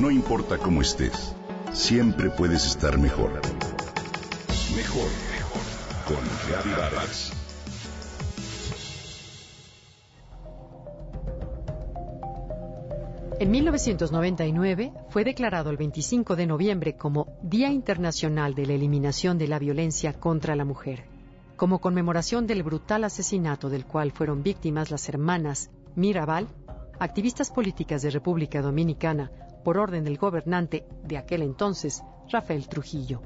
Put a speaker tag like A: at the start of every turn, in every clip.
A: No importa cómo estés, siempre puedes estar mejor. Mejor, mejor. Con Vargas.
B: En 1999 fue declarado el 25 de noviembre como Día Internacional de la Eliminación de la Violencia contra la Mujer, como conmemoración del brutal asesinato del cual fueron víctimas las hermanas Mirabal, activistas políticas de República Dominicana, por orden del gobernante de aquel entonces, Rafael Trujillo.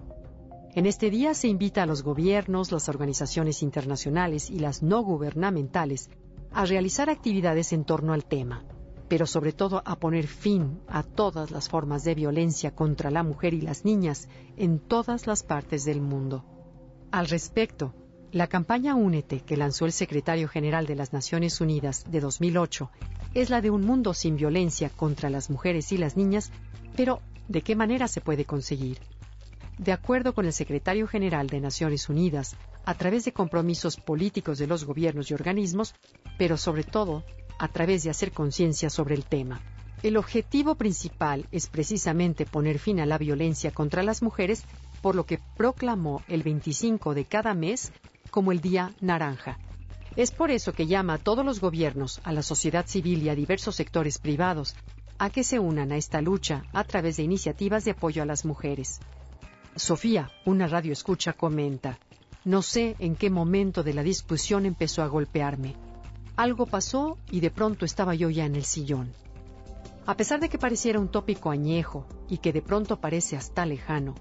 B: En este día se invita a los gobiernos, las organizaciones internacionales y las no gubernamentales a realizar actividades en torno al tema pero sobre todo a poner fin a todas las formas de violencia contra la mujer y las niñas en todas las partes del mundo. Al respecto, la campaña Únete que lanzó el secretario general de las Naciones Unidas de 2008 es la de un mundo sin violencia contra las mujeres y las niñas, pero ¿de qué manera se puede conseguir? De acuerdo con el secretario general de Naciones Unidas, a través de compromisos políticos de los gobiernos y organismos, pero sobre todo a través de hacer conciencia sobre el tema. El objetivo principal es precisamente poner fin a la violencia contra las mujeres, por lo que proclamó el 25 de cada mes como el Día Naranja. Es por eso que llama a todos los gobiernos, a la sociedad civil y a diversos sectores privados a que se unan a esta lucha a través de iniciativas de apoyo a las mujeres. Sofía, una radio escucha, comenta, no sé en qué momento de la discusión empezó a golpearme. Algo pasó y de pronto estaba yo ya en el sillón. A pesar de que pareciera un tópico añejo y que de pronto parece hasta lejano,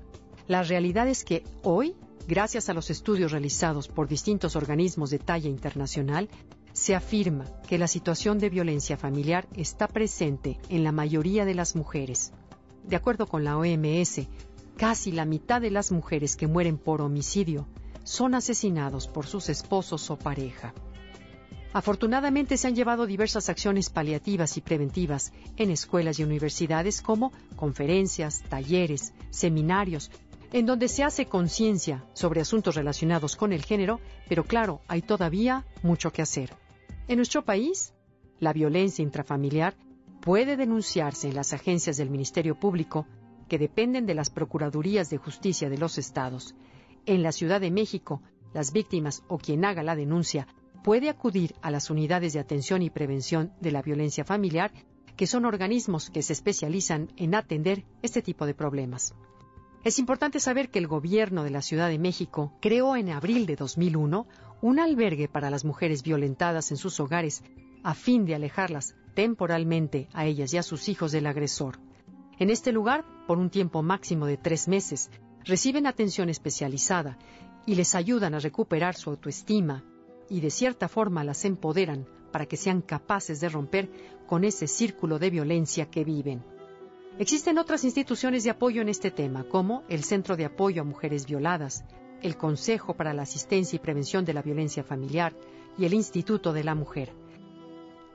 B: la realidad es que hoy, gracias a los estudios realizados por distintos organismos de talla internacional, se afirma que la situación de violencia familiar está presente en la mayoría de las mujeres. De acuerdo con la OMS, casi la mitad de las mujeres que mueren por homicidio son asesinados por sus esposos o pareja. Afortunadamente se han llevado diversas acciones paliativas y preventivas en escuelas y universidades como conferencias, talleres, seminarios, en donde se hace conciencia sobre asuntos relacionados con el género, pero claro, hay todavía mucho que hacer. En nuestro país, la violencia intrafamiliar puede denunciarse en las agencias del Ministerio Público que dependen de las Procuradurías de Justicia de los estados. En la Ciudad de México, las víctimas o quien haga la denuncia puede acudir a las unidades de atención y prevención de la violencia familiar, que son organismos que se especializan en atender este tipo de problemas. Es importante saber que el gobierno de la Ciudad de México creó en abril de 2001 un albergue para las mujeres violentadas en sus hogares a fin de alejarlas temporalmente a ellas y a sus hijos del agresor. En este lugar, por un tiempo máximo de tres meses, reciben atención especializada y les ayudan a recuperar su autoestima, y de cierta forma las empoderan para que sean capaces de romper con ese círculo de violencia que viven. Existen otras instituciones de apoyo en este tema, como el Centro de Apoyo a Mujeres Violadas, el Consejo para la Asistencia y Prevención de la Violencia Familiar y el Instituto de la Mujer.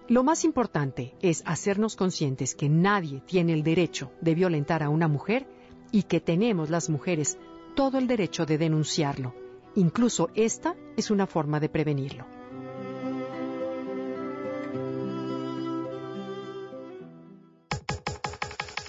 B: Lo más importante es hacernos conscientes que nadie tiene el derecho de violentar a una mujer y que tenemos las mujeres todo el derecho de denunciarlo Incluso esta es una forma de prevenirlo.